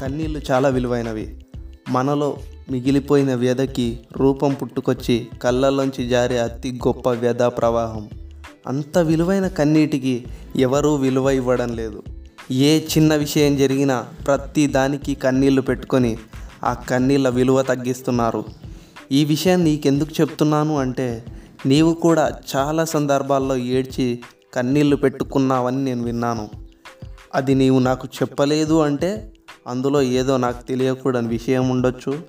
కన్నీళ్ళు చాలా విలువైనవి. మనలో మిగిలిపోయిన వ్యధకి రూపం పుట్టుకొచ్చి కళ్ళల్లోంచి జారే అతి గొప్ప వ్యధ ప్రవాహం. అంత విలువైన కన్నీటికి ఎవరూ విలువ ఇవ్వడం లేదు. ఏ చిన్న విషయం జరిగినా ప్రతి దానికి కన్నీళ్ళు పెట్టుకొని ఆ కన్నీళ్ళ విలువ తగ్గిస్తున్నారు. ఈ విషయం నీకెందుకు చెప్తున్నాను అంటే నీవు కూడా చాలా సందర్భాల్లో ఏడ్చి కన్నీళ్ళు పెట్టుకున్నావని నేను విన్నాను. అది నీవు నాకు చెప్పలేదు అంటే అందులో ఏదో నాకు తెలియకూడని విషయం ఉండొచ్చు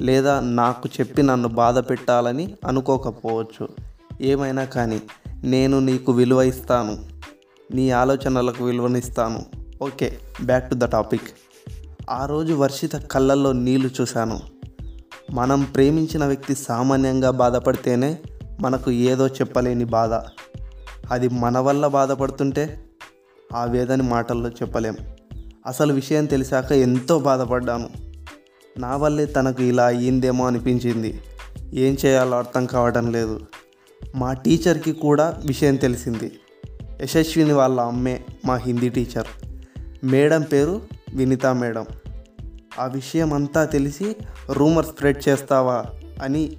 లేదా నాకు చెప్పి నన్ను బాధ పెట్టాలని అనుకోకపోవచ్చు. ఏమైనా కానీ నేను నీకు విలువ ఇస్తాను. నీ ఆలోచనలకు విలువనిస్తాను. Okay back to the topic ఆ రోజు వర్షిత కళ్ళల్లో నీళ్ళు చూశాను. మనం ప్రేమించిన వ్యక్తి సామాన్యంగా బాధపడితేనే మనకు ఏదో చెప్పలేని బాధ. అది మన వల్ల బాధపడుతుంటే ఆ వేదని మాటల్లో చెప్పలేం. అసలు విషయం తెలిసాక ఎంతో బాధపడ్డాను. నా వల్లే తనకు ఇలా అయ్యిందేమో అనిపించింది. ఏం చేయాలో అర్థం కావడం లేదు. మా టీచర్కి కూడా విషయం తెలిసింది. యశస్విని వాళ్ళ అమ్మే మా హిందీ టీచర్. మేడం పేరు వినితా మేడం. ఆ విషయం అంతా తెలిసి రూమర్ స్ప్రెడ్ చేస్తావా అని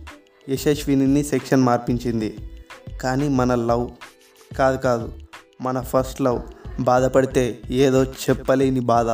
యశస్విని సెక్షన్ మార్పించింది. కానీ మన లవ్ కాదు కాదు మన ఫస్ట్ లవ్ బాధపడితే ఏదో చెప్పలేని బాధ.